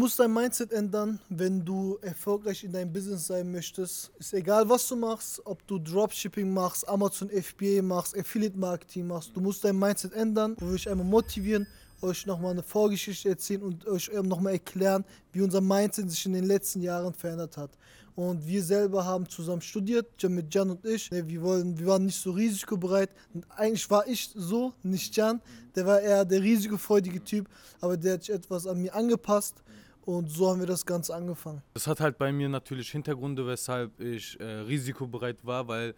musst dein Mindset ändern, wenn du erfolgreich in deinem Business sein möchtest. Ist egal, was du machst, ob du Dropshipping machst, Amazon FBA machst, Affiliate Marketing machst. Du musst dein Mindset ändern. Wo will ich einmal motivieren, euch nochmal eine Vorgeschichte erzählen und euch nochmal erklären, wie unser Mindset sich in den letzten Jahren verändert hat. Und wir selber haben zusammen studiert, mit Jan und ich. Wir, wollen, wir waren nicht so risikobereit. Eigentlich war ich so, nicht Jan. Der war eher der risikofreudige Typ, aber der hat sich etwas an mir angepasst. Und so haben wir das Ganze angefangen. Das hat halt bei mir natürlich Hintergründe, weshalb ich äh, risikobereit war, weil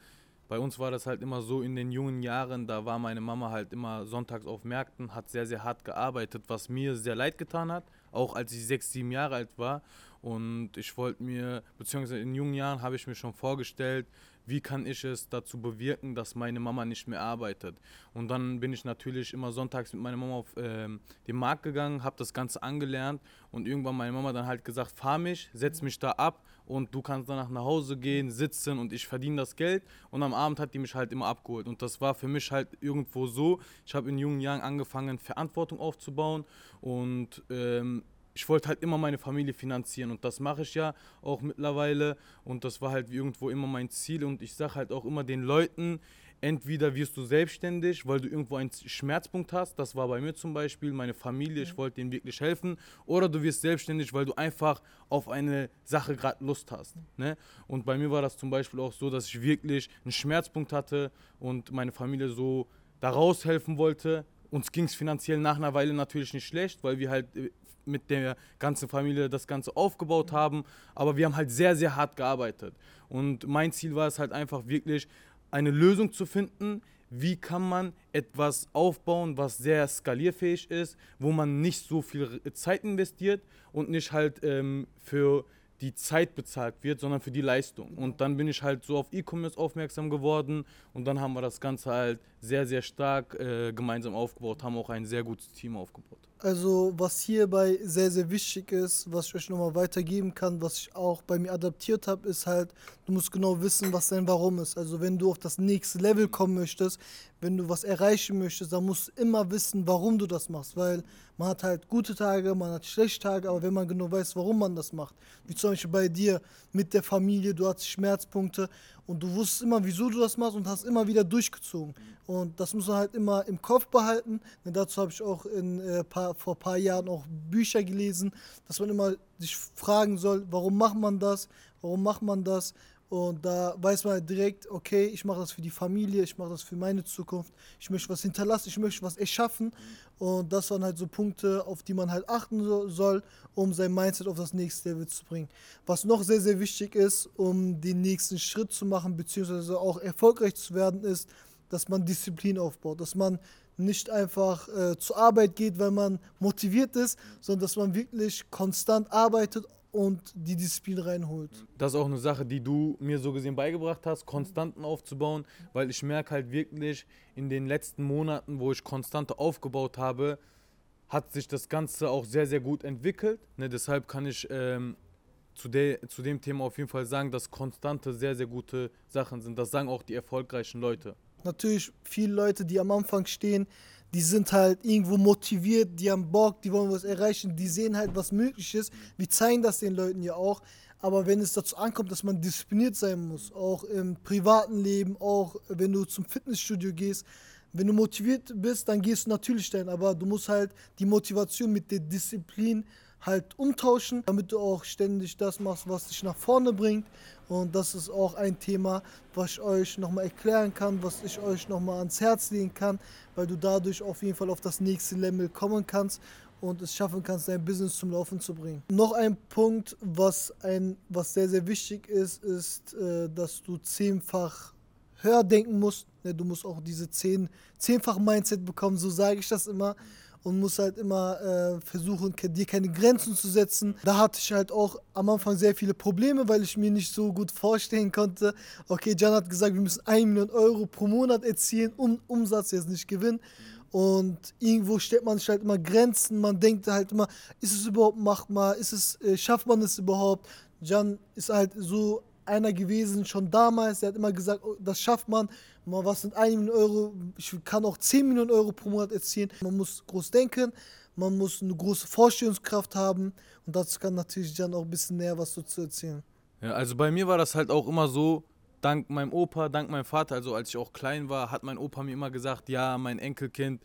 bei uns war das halt immer so in den jungen Jahren, da war meine Mama halt immer sonntags auf Märkten, hat sehr, sehr hart gearbeitet, was mir sehr leid getan hat, auch als ich sechs, sieben Jahre alt war. Und ich wollte mir, beziehungsweise in jungen Jahren habe ich mir schon vorgestellt, wie kann ich es dazu bewirken, dass meine Mama nicht mehr arbeitet. Und dann bin ich natürlich immer sonntags mit meiner Mama auf äh, den Markt gegangen, habe das Ganze angelernt und irgendwann meine Mama dann halt gesagt, fahr mich, setz mich da ab und du kannst danach nach Hause gehen, sitzen und ich verdiene das Geld. Und am Abend hat die mich halt immer abgeholt. Und das war für mich halt irgendwo so. Ich habe in jungen Jahren angefangen, Verantwortung aufzubauen und ähm, ich wollte halt immer meine Familie finanzieren und das mache ich ja auch mittlerweile und das war halt irgendwo immer mein Ziel und ich sage halt auch immer den Leuten, entweder wirst du selbstständig, weil du irgendwo einen Schmerzpunkt hast, das war bei mir zum Beispiel, meine Familie, ich wollte denen wirklich helfen, oder du wirst selbstständig, weil du einfach auf eine Sache gerade Lust hast. Ne? Und bei mir war das zum Beispiel auch so, dass ich wirklich einen Schmerzpunkt hatte und meine Familie so daraus helfen wollte. Uns ging es finanziell nach einer Weile natürlich nicht schlecht, weil wir halt äh, mit der ganzen Familie das Ganze aufgebaut haben. Aber wir haben halt sehr, sehr hart gearbeitet. Und mein Ziel war es halt einfach wirklich, eine Lösung zu finden, wie kann man etwas aufbauen, was sehr skalierfähig ist, wo man nicht so viel Zeit investiert und nicht halt ähm, für die Zeit bezahlt wird, sondern für die Leistung. Und dann bin ich halt so auf E-Commerce aufmerksam geworden und dann haben wir das Ganze halt sehr, sehr stark äh, gemeinsam aufgebaut, haben auch ein sehr gutes Team aufgebaut. Also was hierbei sehr, sehr wichtig ist, was ich euch nochmal weitergeben kann, was ich auch bei mir adaptiert habe, ist halt, du musst genau wissen, was dein Warum ist. Also wenn du auf das nächste Level kommen möchtest, wenn du was erreichen möchtest, dann musst du immer wissen, warum du das machst. Weil man hat halt gute Tage, man hat schlechte Tage, aber wenn man genau weiß, warum man das macht, wie zum Beispiel bei dir mit der Familie, du hast Schmerzpunkte und du wusstest immer, wieso du das machst und hast immer wieder durchgezogen. Und das muss man halt immer im Kopf behalten. Denn dazu habe ich auch in, äh, paar, vor ein paar Jahren auch Bücher gelesen, dass man immer sich fragen soll, warum macht man das? Warum macht man das? Und da weiß man halt direkt, okay, ich mache das für die Familie, ich mache das für meine Zukunft, ich möchte was hinterlassen, ich möchte was erschaffen. Und das waren halt so Punkte, auf die man halt achten so, soll, um sein Mindset auf das nächste Level zu bringen. Was noch sehr, sehr wichtig ist, um den nächsten Schritt zu machen, beziehungsweise auch erfolgreich zu werden, ist, dass man Disziplin aufbaut, dass man nicht einfach äh, zur Arbeit geht, weil man motiviert ist, sondern dass man wirklich konstant arbeitet und die Disziplin reinholt. Das ist auch eine Sache, die du mir so gesehen beigebracht hast, Konstanten aufzubauen, weil ich merke halt wirklich in den letzten Monaten, wo ich Konstante aufgebaut habe, hat sich das Ganze auch sehr, sehr gut entwickelt. Ne, deshalb kann ich ähm, zu, de, zu dem Thema auf jeden Fall sagen, dass Konstante sehr, sehr gute Sachen sind. Das sagen auch die erfolgreichen Leute. Natürlich viele Leute, die am Anfang stehen, die sind halt irgendwo motiviert, die haben Bock, die wollen was erreichen, die sehen halt, was möglich ist. Wir zeigen das den Leuten ja auch. Aber wenn es dazu ankommt, dass man diszipliniert sein muss, auch im privaten Leben, auch wenn du zum Fitnessstudio gehst, wenn du motiviert bist, dann gehst du natürlich dahin. Aber du musst halt die Motivation mit der Disziplin halt umtauschen, damit du auch ständig das machst, was dich nach vorne bringt. Und das ist auch ein Thema, was ich euch nochmal erklären kann, was ich euch nochmal ans Herz legen kann, weil du dadurch auf jeden Fall auf das nächste Level kommen kannst und es schaffen kannst, dein Business zum Laufen zu bringen. Noch ein Punkt, was, ein, was sehr, sehr wichtig ist, ist, äh, dass du zehnfach höher denken musst. Du musst auch diese zehn, zehnfach Mindset bekommen, so sage ich das immer und muss halt immer äh, versuchen, dir keine Grenzen zu setzen. Da hatte ich halt auch am Anfang sehr viele Probleme, weil ich mir nicht so gut vorstellen konnte. Okay, Jan hat gesagt, wir müssen 1 Million Euro pro Monat erzielen, um Umsatz jetzt nicht gewinnen. Und irgendwo stellt man sich halt immer Grenzen. Man denkt halt immer, ist es überhaupt machbar? Ist es, äh, schafft man es überhaupt? Jan ist halt so einer gewesen, schon damals, der hat immer gesagt, oh, das schafft man. Mal was sind 1 Million Euro, ich kann auch 10 Millionen Euro pro Monat erzielen. Man muss groß denken. man muss eine große Vorstellungskraft haben und dazu kann natürlich Jan auch ein bisschen näher was dazu erzählen. Ja, also bei mir war das halt auch immer so, dank meinem Opa, dank meinem Vater, also als ich auch klein war, hat mein Opa mir immer gesagt, ja, mein Enkelkind,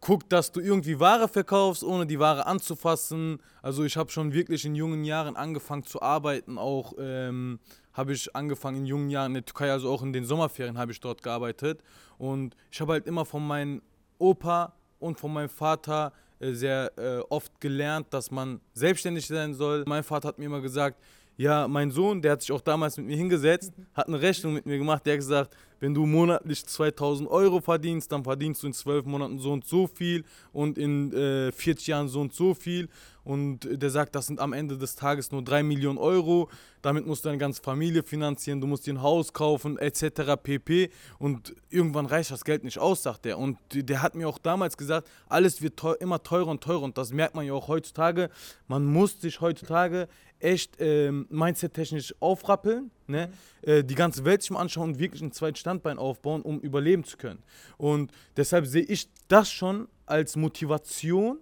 guck, dass du irgendwie Ware verkaufst, ohne die Ware anzufassen. Also ich habe schon wirklich in jungen Jahren angefangen zu arbeiten, auch ähm, habe ich angefangen in jungen Jahren in der Türkei, also auch in den Sommerferien habe ich dort gearbeitet. Und ich habe halt immer von meinem Opa und von meinem Vater äh, sehr äh, oft gelernt, dass man selbstständig sein soll. Mein Vater hat mir immer gesagt, ja, mein Sohn, der hat sich auch damals mit mir hingesetzt, hat eine Rechnung mit mir gemacht, der hat gesagt, wenn du monatlich 2000 Euro verdienst, dann verdienst du in 12 Monaten so und so viel und in äh, 40 Jahren so und so viel. Und der sagt, das sind am Ende des Tages nur 3 Millionen Euro. Damit musst du deine ganze Familie finanzieren, du musst dir ein Haus kaufen, etc. pp. Und irgendwann reicht das Geld nicht aus, sagt er. Und der hat mir auch damals gesagt, alles wird teuer, immer teurer und teurer. Und das merkt man ja auch heutzutage. Man muss sich heutzutage echt ähm, mindset-technisch aufrappeln, ne? Äh, die ganze Welt sich mal anschauen und wirklich ein zweites Standbein aufbauen, um überleben zu können. Und deshalb sehe ich das schon als Motivation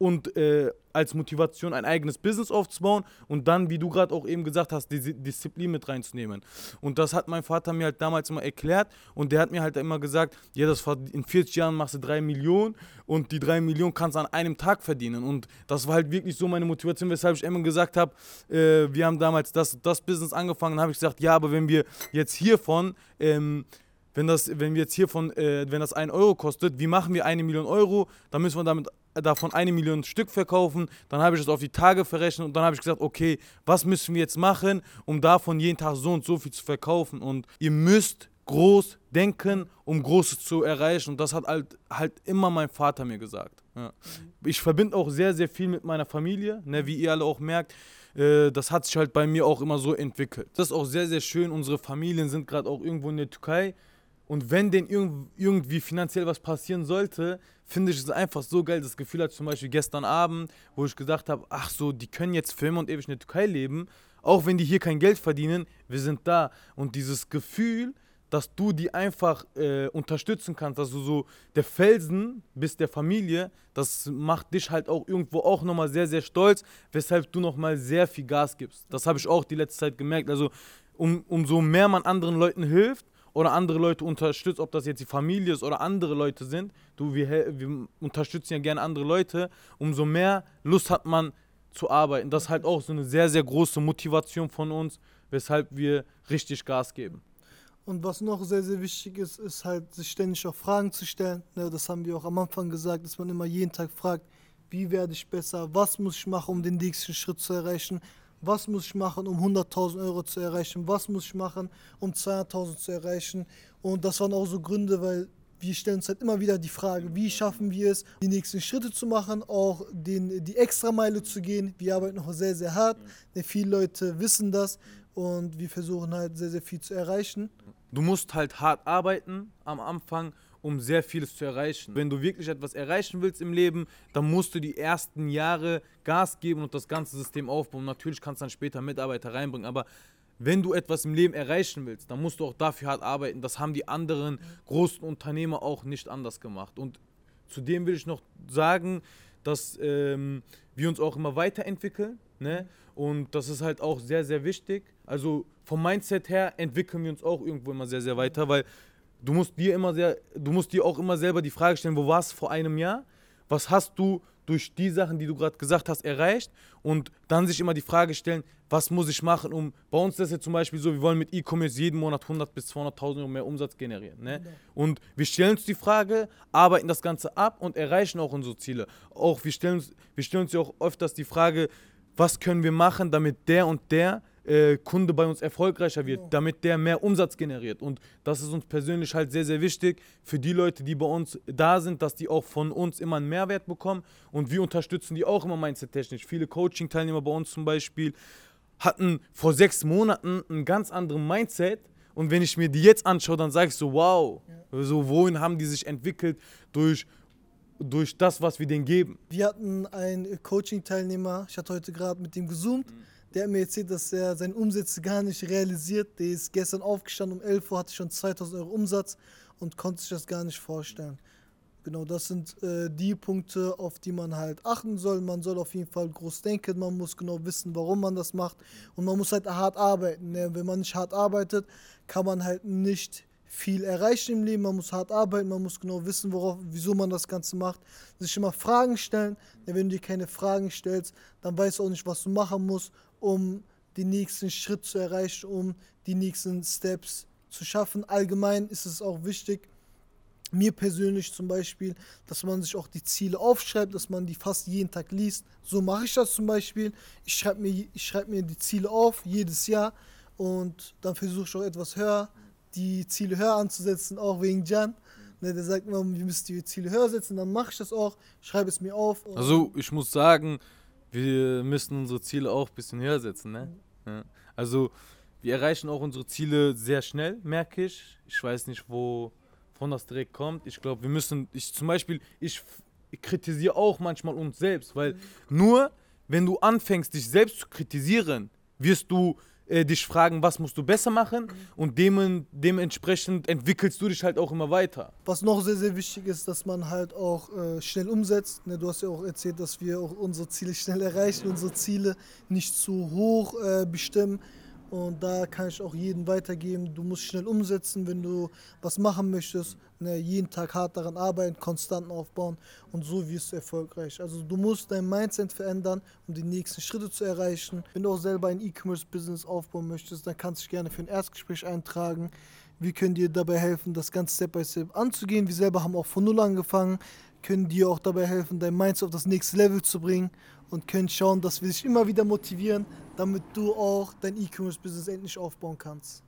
und äh, als Motivation ein eigenes Business aufzubauen und dann, wie du gerade auch eben gesagt hast, die Disziplin mit reinzunehmen. Und das hat mein Vater mir halt damals immer erklärt und der hat mir halt immer gesagt, ja, das in 40 Jahren machst du 3 Millionen und die 3 Millionen kannst du an einem Tag verdienen. Und das war halt wirklich so meine Motivation, weshalb ich immer gesagt habe, äh, wir haben damals das, das Business angefangen, habe ich gesagt, ja, aber wenn wir jetzt hiervon ähm, wenn, das, wenn wir jetzt hiervon, äh, wenn das 1 Euro kostet, wie machen wir eine Million Euro? Dann müssen wir damit davon eine Million Stück verkaufen. Dann habe ich das auf die Tage verrechnet und dann habe ich gesagt, okay, was müssen wir jetzt machen, um davon jeden Tag so und so viel zu verkaufen? Und ihr müsst groß denken, um Großes zu erreichen. Und das hat halt, halt immer mein Vater mir gesagt. Ja. Ich verbinde auch sehr, sehr viel mit meiner Familie, ne, wie ihr alle auch merkt. Äh, das hat sich halt bei mir auch immer so entwickelt. Das ist auch sehr, sehr schön. Unsere Familien sind gerade auch irgendwo in der Türkei. Und wenn denen irgendwie finanziell was passieren sollte, finde ich es einfach so geil. Das Gefühl hat zum Beispiel gestern Abend, wo ich gesagt habe, ach so, die können jetzt filmen und ewig in der Türkei leben, auch wenn die hier kein Geld verdienen, wir sind da. Und dieses Gefühl, dass du die einfach äh, unterstützen kannst, dass du so der Felsen bist der Familie, das macht dich halt auch irgendwo auch nochmal sehr, sehr stolz, weshalb du nochmal sehr viel Gas gibst. Das habe ich auch die letzte Zeit gemerkt. Also um, umso mehr man anderen Leuten hilft, oder andere Leute unterstützt, ob das jetzt die Familie ist oder andere Leute sind. Du, wir, wir unterstützen ja gerne andere Leute. Umso mehr Lust hat man zu arbeiten. Das ist halt auch so eine sehr, sehr große Motivation von uns, weshalb wir richtig Gas geben. Und was noch sehr, sehr wichtig ist, ist halt, sich ständig auch Fragen zu stellen. Ne, das haben wir auch am Anfang gesagt, dass man immer jeden Tag fragt, wie werde ich besser, was muss ich machen, um den nächsten Schritt zu erreichen was muss ich machen, um 100.000 Euro zu erreichen, was muss ich machen, um 200.000 zu erreichen. Und das waren auch so Gründe, weil wir stellen uns halt immer wieder die Frage, wie schaffen wir es, die nächsten Schritte zu machen, auch den, die Extrameile zu gehen. Wir arbeiten noch sehr, sehr hart. Mhm. Viele Leute wissen das und wir versuchen halt sehr, sehr viel zu erreichen. Du musst halt hart arbeiten am Anfang um sehr vieles zu erreichen. Wenn du wirklich etwas erreichen willst im Leben, dann musst du die ersten Jahre Gas geben und das ganze System aufbauen. Natürlich kannst du dann später Mitarbeiter reinbringen, aber wenn du etwas im Leben erreichen willst, dann musst du auch dafür hart arbeiten. Das haben die anderen großen Unternehmer auch nicht anders gemacht. Und zudem will ich noch sagen, dass ähm, wir uns auch immer weiterentwickeln. Ne? Und das ist halt auch sehr, sehr wichtig. Also vom Mindset her entwickeln wir uns auch irgendwo immer sehr, sehr weiter, weil du musst dir immer sehr, du musst dir auch immer selber die Frage stellen, wo warst du vor einem Jahr? Was hast du durch die Sachen, die du gerade gesagt hast, erreicht? Und dann sich immer die Frage stellen, was muss ich machen, um, bei uns ist das jetzt zum Beispiel so, wir wollen mit E-Commerce jeden Monat 100 bis 200.000 Euro mehr Umsatz generieren. Ne? Und wir stellen uns die Frage, arbeiten das Ganze ab und erreichen auch unsere Ziele. Auch wir stellen uns, wir stellen uns ja auch öfters die Frage, was können wir machen, damit der und der äh, Kunde bei uns erfolgreicher wird, damit der mehr Umsatz generiert. Und das ist uns persönlich halt sehr, sehr wichtig für die Leute, die bei uns da sind, dass die auch von uns immer einen Mehrwert bekommen. Und wir unterstützen die auch immer mindset-technisch. Viele Coaching-Teilnehmer bei uns zum Beispiel hatten vor sechs Monaten einen ganz anderen Mindset. Und wenn ich mir die jetzt anschaue, dann sage ich so, wow, ja. so wohin haben die sich entwickelt durch durch das, was wir denen geben. Wir hatten einen Coaching-Teilnehmer, ich hatte heute gerade mit ihm gezoomt. Mhm der hat mir erzählt, dass er seine Umsätze gar nicht realisiert. Der ist gestern aufgestanden um 11 Uhr, hatte schon 2000 Euro Umsatz und konnte sich das gar nicht vorstellen. Genau, das sind äh, die Punkte, auf die man halt achten soll. Man soll auf jeden Fall groß denken, man muss genau wissen, warum man das macht und man muss halt hart arbeiten. Ne? Wenn man nicht hart arbeitet, kann man halt nicht viel erreichen im Leben. Man muss hart arbeiten, man muss genau wissen, worauf, wieso man das Ganze macht. Sich immer Fragen stellen. Denn wenn du dir keine Fragen stellst, dann weißt du auch nicht, was du machen musst, um den nächsten Schritt zu erreichen, um die nächsten Steps zu schaffen. Allgemein ist es auch wichtig, mir persönlich zum Beispiel, dass man sich auch die Ziele aufschreibt, dass man die fast jeden Tag liest. So mache ich das zum Beispiel. Ich schreibe mir, schreib mir die Ziele auf, jedes Jahr. Und dann versuche ich auch etwas höher, die Ziele höher anzusetzen, auch wegen Jan. Ne, der sagt immer, wir müssen die Ziele höher setzen, dann mache ich das auch, schreibe es mir auf. Also ich muss sagen, wir müssen unsere Ziele auch ein bisschen höher setzen. Ne? Ja. Also wir erreichen auch unsere Ziele sehr schnell, merke ich. Ich weiß nicht, wo von das direkt kommt. Ich glaube, wir müssen, ich zum Beispiel, ich, ich kritisiere auch manchmal uns selbst, weil mhm. nur wenn du anfängst, dich selbst zu kritisieren, wirst du äh, dich fragen, was musst du besser machen mhm. und dem, dementsprechend entwickelst du dich halt auch immer weiter. Was noch sehr, sehr wichtig ist, dass man halt auch äh, schnell umsetzt. Ne, du hast ja auch erzählt, dass wir auch unsere Ziele schnell erreichen, unsere Ziele nicht zu hoch äh, bestimmen. Und da kann ich auch jeden weitergeben. Du musst schnell umsetzen, wenn du was machen möchtest. Ne, jeden Tag hart daran arbeiten, konstant aufbauen und so wirst du erfolgreich. Also du musst dein Mindset verändern, um die nächsten Schritte zu erreichen. Wenn du auch selber ein E-Commerce-Business aufbauen möchtest, dann kannst du dich gerne für ein Erstgespräch eintragen. Wir können dir dabei helfen, das Ganze Step by Step anzugehen. Wir selber haben auch von Null angefangen, können dir auch dabei helfen, dein Mindset auf das nächste Level zu bringen und können schauen, dass wir dich immer wieder motivieren, damit du auch dein E-Commerce-Business endlich aufbauen kannst.